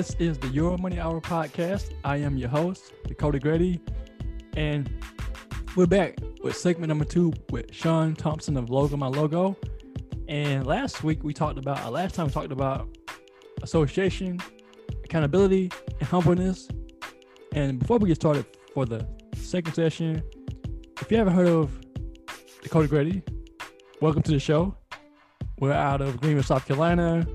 This is the Your Money Hour podcast. I am your host, Dakota Grady, and we're back with segment number two with Shawn Thompson of Logo My Logo. And last week we talked about, uh, last time we talked about association, accountability, and humbleness. And before we get started for the second session, if you haven't heard of Dakota Grady, welcome to the show. We're out of Greenville, South Carolina.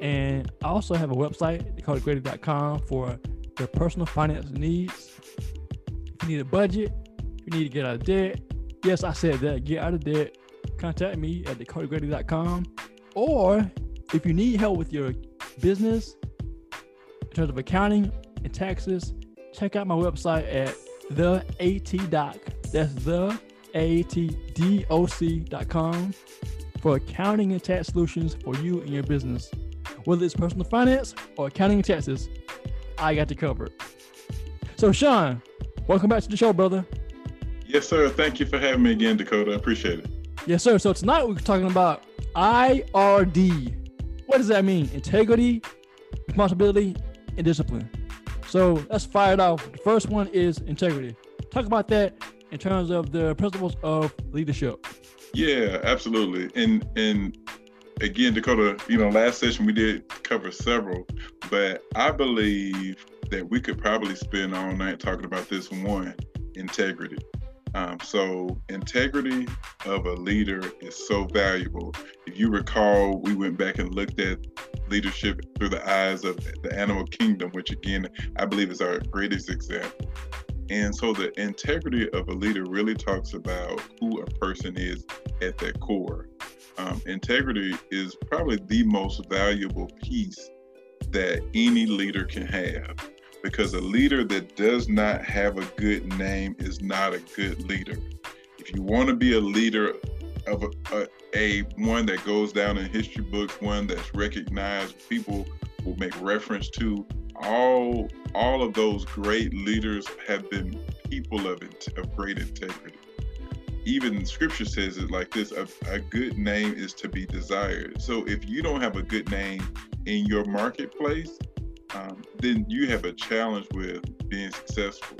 And I also have a website, called dakotagrady.com, for your personal finance needs. If you need a budget, if you need to get out of debt, yes, I said that, get out of debt, contact me at dakotagrady.com. Or if you need help with your business in terms of accounting and taxes, check out my website at the AT Doc. That's the ATDOC.com for accounting and tax solutions for you and your business. Whether it's personal finance or accounting and taxes, I got you covered. So, Shawn, welcome back to the show, brother. Yes, sir. Thank you for having me again, Dakota. I appreciate it. Yes, sir. So, tonight we're talking about IRD. What does that mean? Integrity, responsibility, and discipline. So, let's fire it off. The first one is integrity. Talk about that in terms of the principles of leadership. Yeah, absolutely. And and again, Dakota, you know, last session we did cover several, but I believe that we could probably spend all night talking about this one integrity. Um, so, integrity of a leader is so valuable. If you recall, we went back and looked at leadership through the eyes of the animal kingdom, which again, I believe is our greatest example. And so the integrity of a leader really talks about who a person is at their core. Um, integrity is probably the most valuable piece that any leader can have because a leader that does not have a good name is not a good leader. If you want to be a leader of a, a, a one that goes down in history books, one that's recognized, people will make reference to, all all of those great leaders have been people of of great integrity. Even scripture says it like this: a, a good name is to be desired. So if you don't have a good name in your marketplace, um, then you have a challenge with being successful.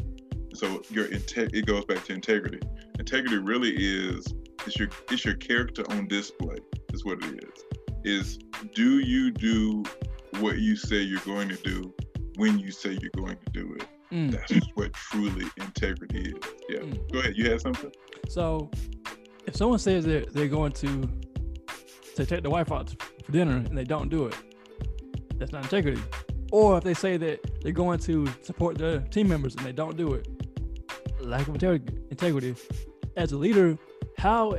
So your it goes back to integrity. Integrity really is it's your it's your character on display. Is what it is. Is do you do what you say you're going to do when you say you're going to do it. Mm. That's what truly integrity is. Yeah. Mm. Go ahead. You had something? So, if someone says they're, they're going to to take the wife out for dinner and they don't do it, that's not integrity. Or if they say that they're going to support their team members and they don't do it, lack of integrity. As a leader, how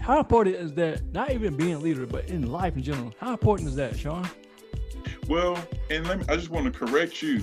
how important is that? Not even being a leader, but in life in general. How important is that, Shawn? Well, and let me, I just want to correct you.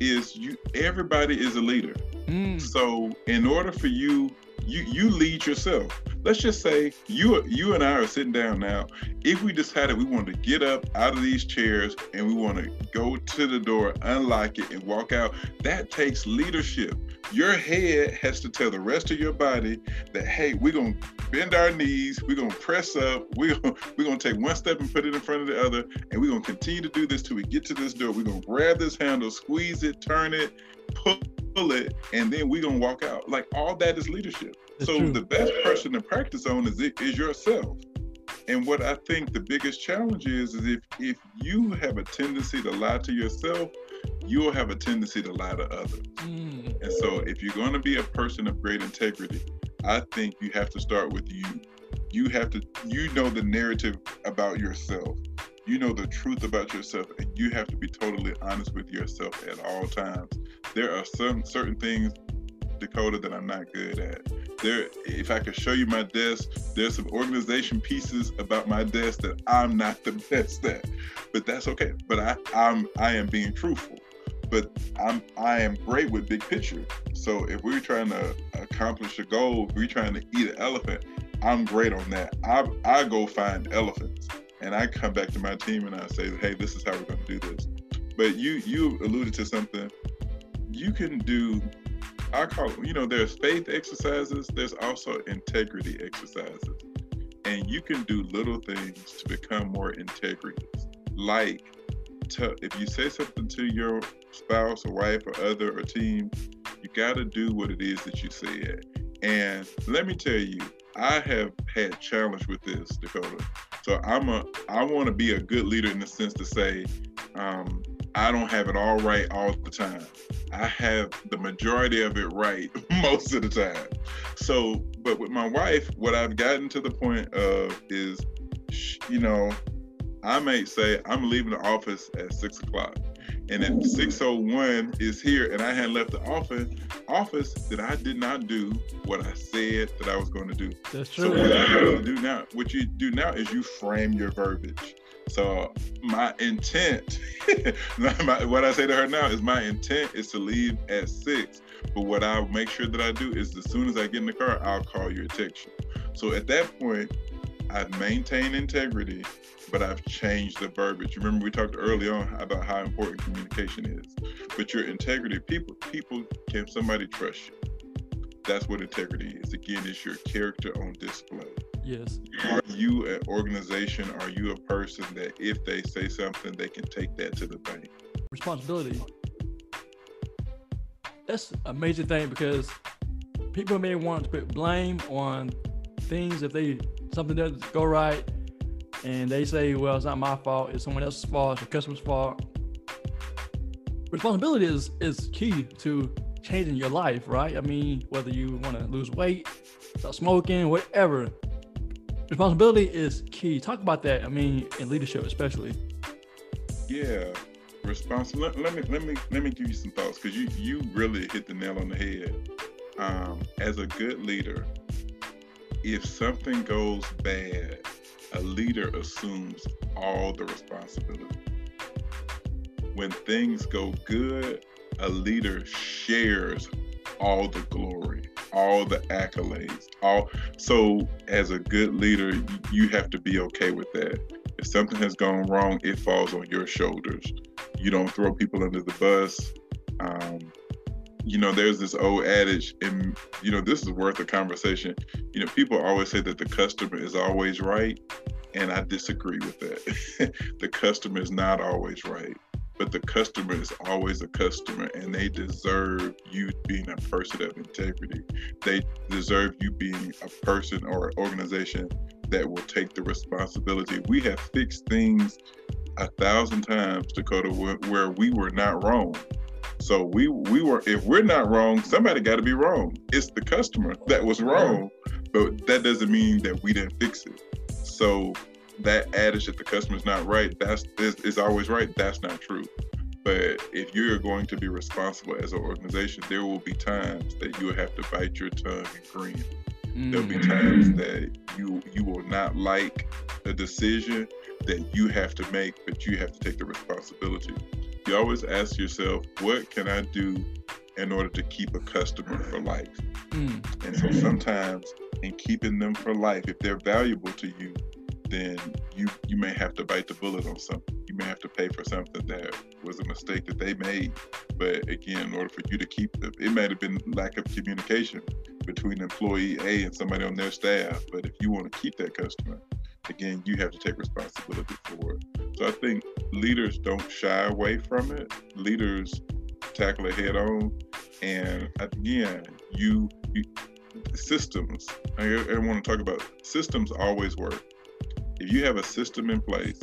Is you everybody is a leader. Mm. So in order for you, you you lead yourself. Let's just say you you and I are sitting down now. If we decided we wanted to get up out of these chairs and we want to go to the door, unlock it, and walk out, that takes leadership. Your head has to tell the rest of your body that hey, we're gonna bend our knees, we're gonna press up, we're gonna, we're gonna take one step and put it in front of the other, and we're gonna continue to do this till we get to this door. We're gonna grab this handle, squeeze it, turn it, pull it, and then we're gonna walk out. Like all that is leadership. That's so true. the best person to practice on is it is yourself. And what I think the biggest challenge is is if if you have a tendency to lie to yourself, you'll have a tendency to lie to others. Mm. And so if you're going to be a person of great integrity, I think you have to start with you. You have to, you know, the narrative about yourself. You know the truth about yourself, and you have to be totally honest with yourself at all times. There are some certain things, Dakota, that I'm not good at. There, if I could show you my desk, there's some organization pieces about my desk that I'm not the best at, but that's okay. But I, I'm, I am being truthful but I'm I am great with big picture. So if we're trying to accomplish a goal, if we're trying to eat an elephant, I'm great on that. I I go find elephants and I come back to my team and I say, hey, this is how we're going to do this. But you you alluded to something. You can do. I call you know there's faith exercises. There's also integrity exercises, and you can do little things to become more integrous, like tell if you say something to your spouse or wife or other or team, you got to do what it is that you said. And let me tell you, I have had challenge with this, Dakota. So I'm a I want to be a good leader in the sense to say, um, I don't have it all right all the time. I have the majority of it right most of the time. So, but with my wife, what I've gotten to the point of is, you know, I may say I'm leaving the office at six o'clock. And if 601 is here and I had left the office, office that I did not do what I said that I was going to do. That's true. So what I have to do now, what you do now is you frame your verbiage. So my intent, what I say to her now is my intent is to leave at six. But what I make sure that I do is as soon as I get in the car, I'll call you or text you. So at that point, I've maintained integrity but I've changed the verbiage. Remember we talked early on about how important communication is. But your integrity, people, people, can somebody trust you? That's what integrity is. Again, it's your character on display. Yes. Are you an organization? Are you a person that if they say something, they can take that to the bank? Responsibility. That's a major thing because people may want to put blame on things if they something doesn't go right and they say, well, it's not my fault, it's someone else's fault, it's the customer's fault. Responsibility is, is key to changing your life, right? I mean, whether you want to lose weight, stop smoking, whatever. Responsibility is key. Talk about that. I mean, in leadership, especially. Yeah, responsible. Let, let, me let me let me give you some thoughts because you you really hit the nail on the head. Um, as a good leader, if something goes bad, a leader assumes all the responsibility. When things go good, a leader shares all the glory, all the accolades. All so as a good leader, you have to be okay with that. If something has gone wrong, it falls on your shoulders. You don't throw people under the bus. Um, you know, there's this old adage, and you know, this is worth a conversation. You know, people always say that the customer is always right, and I disagree with that. the customer is not always right, but the customer is always a customer, and they deserve you being a person of integrity. They deserve you being a person or an organization that will take the responsibility. We have fixed things a thousand times, Dakota, where, where we were not wrong so we we were if we're not wrong, somebody got to be wrong. It's the customer that was wrong, but that doesn't mean that we didn't fix it. So that adage that the customer's not right, that's is, is always right. That's not true. But if you're going to be responsible as an organization, there will be times that you will have to bite your tongue and grin. Mm. There'll be mm. times that you you will not like a decision that you have to make, but you have to take the responsibility you always ask yourself, what can I do in order to keep a customer for life? Mm. And so sometimes in keeping them for life, if they're valuable to you, then you you may have to bite the bullet on something. You may have to pay for something that was a mistake that they made. But again, in order for you to keep them, it might have been lack of communication between employee A and somebody on their staff. But if you want to keep that customer, again, you have to take responsibility for it. So I think leaders don't shy away from it. Leaders tackle it head on. And again, you, you systems. I, I want to talk about systems always work. If you have a system in place,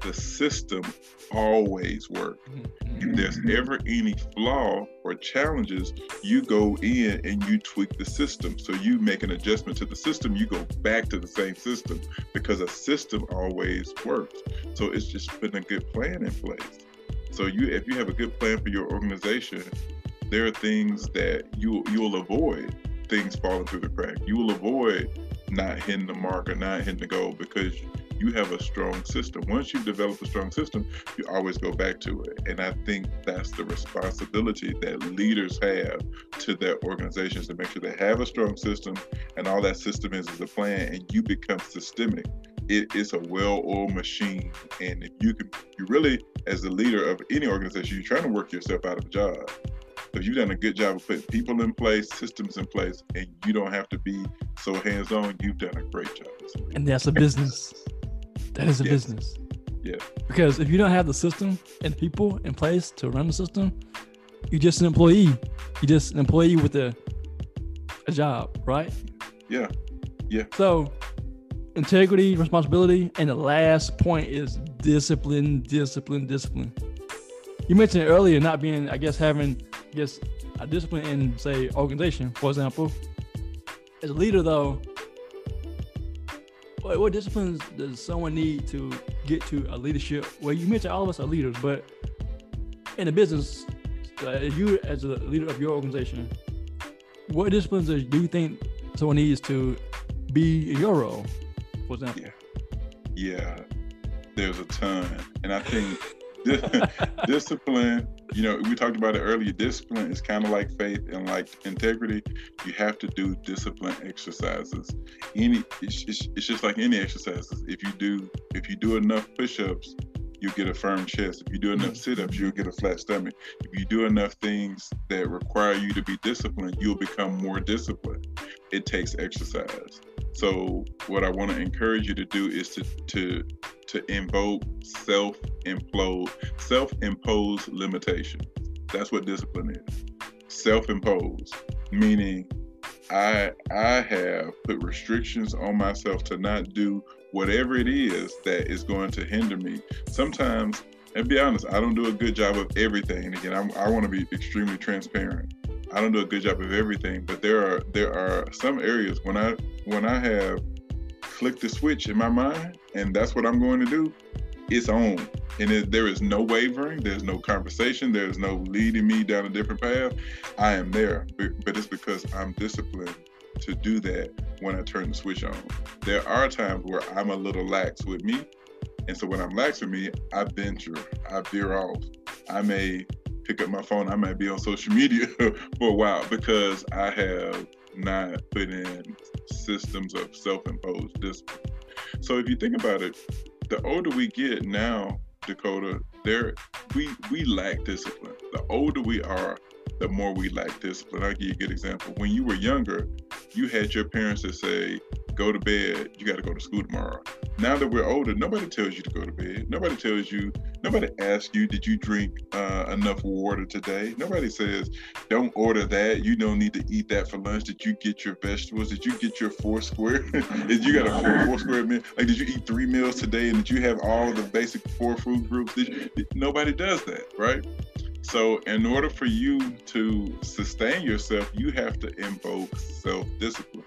the system always works. Mm-hmm. If there's ever any flaw or challenges, you go in and you tweak the system. So you make an adjustment to the system, you go back to the same system because a system always works. So it's just putting a good plan in place. So you if you have a good plan for your organization, there are things that you you'll avoid things falling through the crack. You will avoid not hitting the mark or not hitting the goal because you have a strong system. Once you develop a strong system, you always go back to it. And I think that's the responsibility that leaders have to their organizations to make sure they have a strong system and all that system is is a plan and you become systemic. It is a well-oiled machine. And if you can you really as the leader of any organization, you're trying to work yourself out of a job if you've done a good job of putting people in place, systems in place, and you don't have to be so hands on, you've done a great job. And that's a business. That is a yes. business. Yeah. Because if you don't have the system and people in place to run the system, you're just an employee. You're just an employee with a a job, right? Yeah. Yeah. So integrity, responsibility, and the last point is discipline, discipline, discipline. You mentioned earlier not being, I guess, having, Guess, a discipline in, say, organization, for example. As a leader, though, what, what disciplines does someone need to get to a leadership? Well, you mentioned all of us are leaders, but in a business, uh, you as a leader of your organization, what disciplines do you think someone needs to be in your role? For example. Yeah. Yeah. There's a ton. And I think discipline, you know, we talked about it earlier. Discipline is kind of like faith and like integrity. You have to do discipline exercises. Any, it's, it's, it's just like any exercises. If you do, if you do enough push-ups, you get a firm chest. If you do enough sit-ups, you'll get a flat stomach. If you do enough things that require you to be disciplined, you'll become more disciplined. It takes exercise. So what I want to encourage you to do is to to to invoke self-implode, self-imposed limitation. That's what discipline is. Self-imposed, meaning I I have put restrictions on myself to not do whatever it is that is going to hinder me. Sometimes, and be honest, I don't do a good job of everything. And again, I'm, I want to be extremely transparent. I don't do a good job of everything, but there are there are some areas when I when I have flicked the switch in my mind, and that's what I'm going to do. It's on, and it, there is no wavering. There's no conversation. There's no leading me down a different path. I am there, but it's because I'm disciplined to do that when I turn the switch on. There are times where I'm a little lax with me, and so when I'm lax with me, I venture, I veer off. I may pick up my phone. I might be on social media for a while because I have not put in systems of self-imposed discipline. So if you think about it, the older we get now, Dakota, there we we lack discipline. The older we are, the more we lack discipline. I'll give you a good example. When you were younger, you had your parents that say, go to bed, you got to go to school tomorrow. Now that we're older, nobody tells you to go to bed. Nobody tells you, nobody asks you, did you drink uh, enough water today? Nobody says, don't order that. You don't need to eat that for lunch. Did you get your vegetables? Did you get your four square? did you got a four, four square meal? Like, did you eat three meals today and did you have all the basic four food groups? You, nobody does that, right? So, in order for you to sustain yourself, you have to invoke self discipline.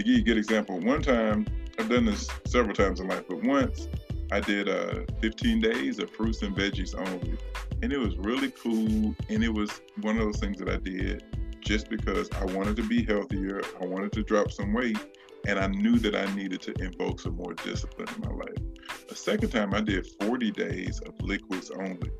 To give you a good example, one time, I've done this several times in life, but once I did uh, 15 days of fruits and veggies only. And it was really cool. And it was one of those things that I did just because I wanted to be healthier. I wanted to drop some weight. And I knew that I needed to invoke some more discipline in my life. The second time I did 40 days of liquids only.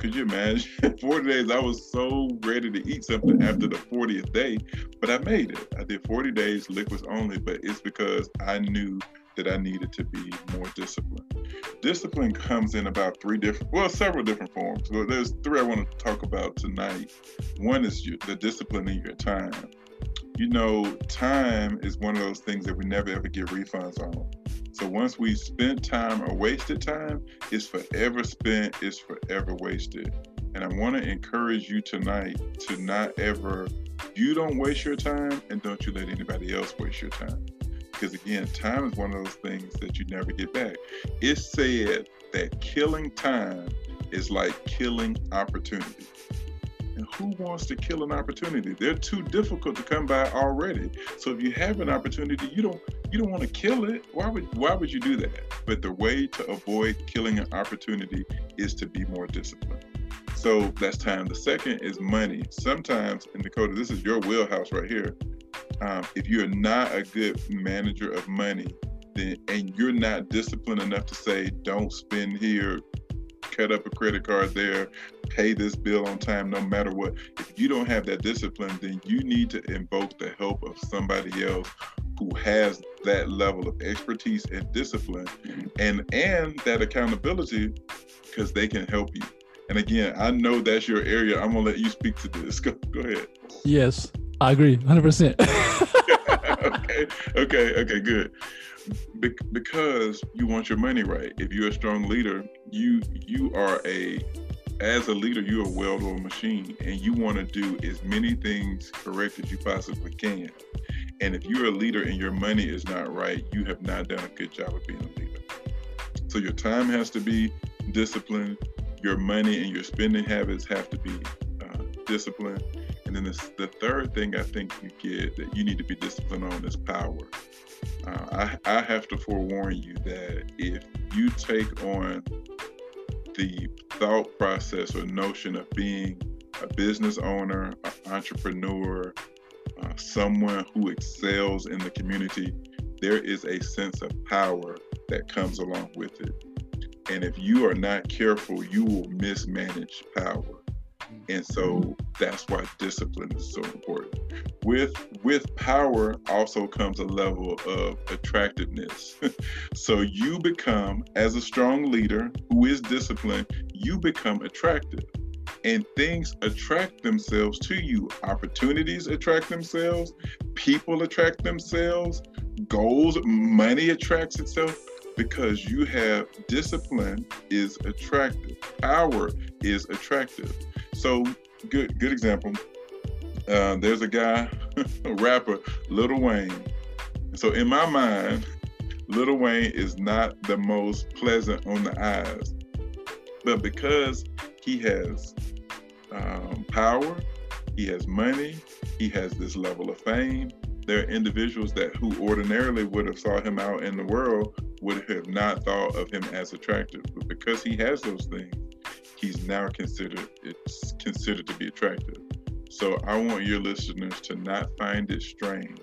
Could you imagine? 40 days, I was so ready to eat something after the 40th day, but I made it. I did 40 days liquids only, but it's because I knew that I needed to be more disciplined. Discipline comes in about three different, well, several different forms. Well, there's three I want to talk about tonight. One is your, the discipline in your time. You know, time is one of those things that we never ever get refunds on. So once we spent time or wasted time, it's forever spent, it's forever wasted. And I want to encourage you tonight to not ever, you don't waste your time and don't you let anybody else waste your time. Because again, time is one of those things that you never get back. It's said that killing time is like killing opportunity. And who wants to kill an opportunity? They're too difficult to come by already. So if you have an opportunity, you don't you don't want to kill it. Why would why would you do that? But the way to avoid killing an opportunity is to be more disciplined. So that's time. The second is money. Sometimes in Dakota, this is your wheelhouse right here. Um, if you're not a good manager of money, then and you're not disciplined enough to say, don't spend here, cut up a credit card there, pay this bill on time no matter what. If you don't have that discipline, then you need to invoke the help of somebody else who has that level of expertise and discipline and and that accountability because they can help you. And again, I know that's your area. I'm gonna let you speak to this. Go, go ahead. Yes, I agree, hundred percent. okay, okay, okay, good. Be- because you want your money right. If you're a strong leader, you you are a as a leader, you're a well-oiled machine, and you want to do as many things correct as you possibly can. And if you're a leader and your money is not right, you have not done a good job of being a leader. So your time has to be disciplined. Your money and your spending habits have to be uh, disciplined. And then the, the third thing I think you get that you need to be disciplined on is power. Uh, I, I have to forewarn you that if you take on the thought process or notion of being a business owner, an entrepreneur, uh, someone who excels in the community, there is a sense of power that comes along with it. And if you are not careful, you will mismanage power. And so that's why discipline is so important. With with power also comes a level of attractiveness. so you become as a strong leader who is disciplined, you become attractive. And things attract themselves to you. Opportunities attract themselves, people attract themselves, goals, money attracts itself because you have discipline is attractive, power is attractive. So good good example. Uh, there's a guy, a rapper, Lil Wayne. So in my mind, Lil Wayne is not the most pleasant on the eyes, but because he has um, power, he has money, he has this level of fame. There are individuals that who ordinarily would have saw him out in the world would have not thought of him as attractive, but because he has those things, he's now considered it's considered to be attractive. So I want your listeners to not find it strange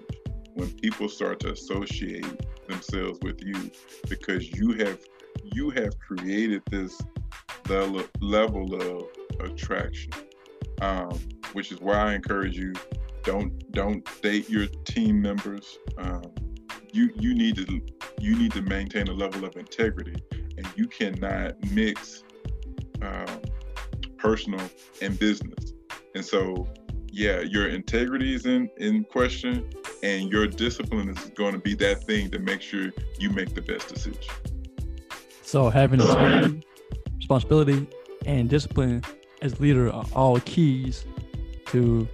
when people start to associate themselves with you because you have you have created this level of attraction um, which is why i encourage you don't don't date your team members um, you you need to you need to maintain a level of integrity and you cannot mix um, personal and business. And so, yeah, your integrity is in, in question, and your discipline is going to be that thing to make sure you make the best decision. So, having responsibility, and discipline as leader are all keys to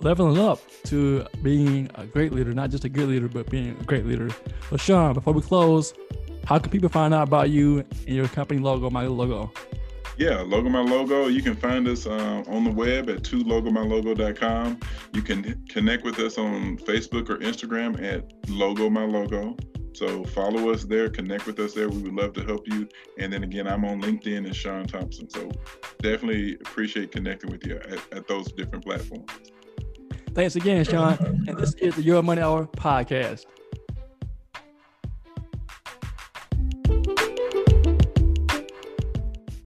leveling up to being a great leader, not just a good leader, but being a great leader. So, Shawn, before we close, how can people find out about you and your company logo, my logo? Yeah, Logo My Logo. You can find us uh, on the web at 2logomylogo.com. You can connect with us on Facebook or Instagram at Logo My Logo. So follow us there, connect with us there. We would love to help you. And then again, I'm on LinkedIn as Shawn Thompson. So definitely appreciate connecting with you at, at those different platforms. Thanks again, Shawn. And this is the Your Money Hour podcast.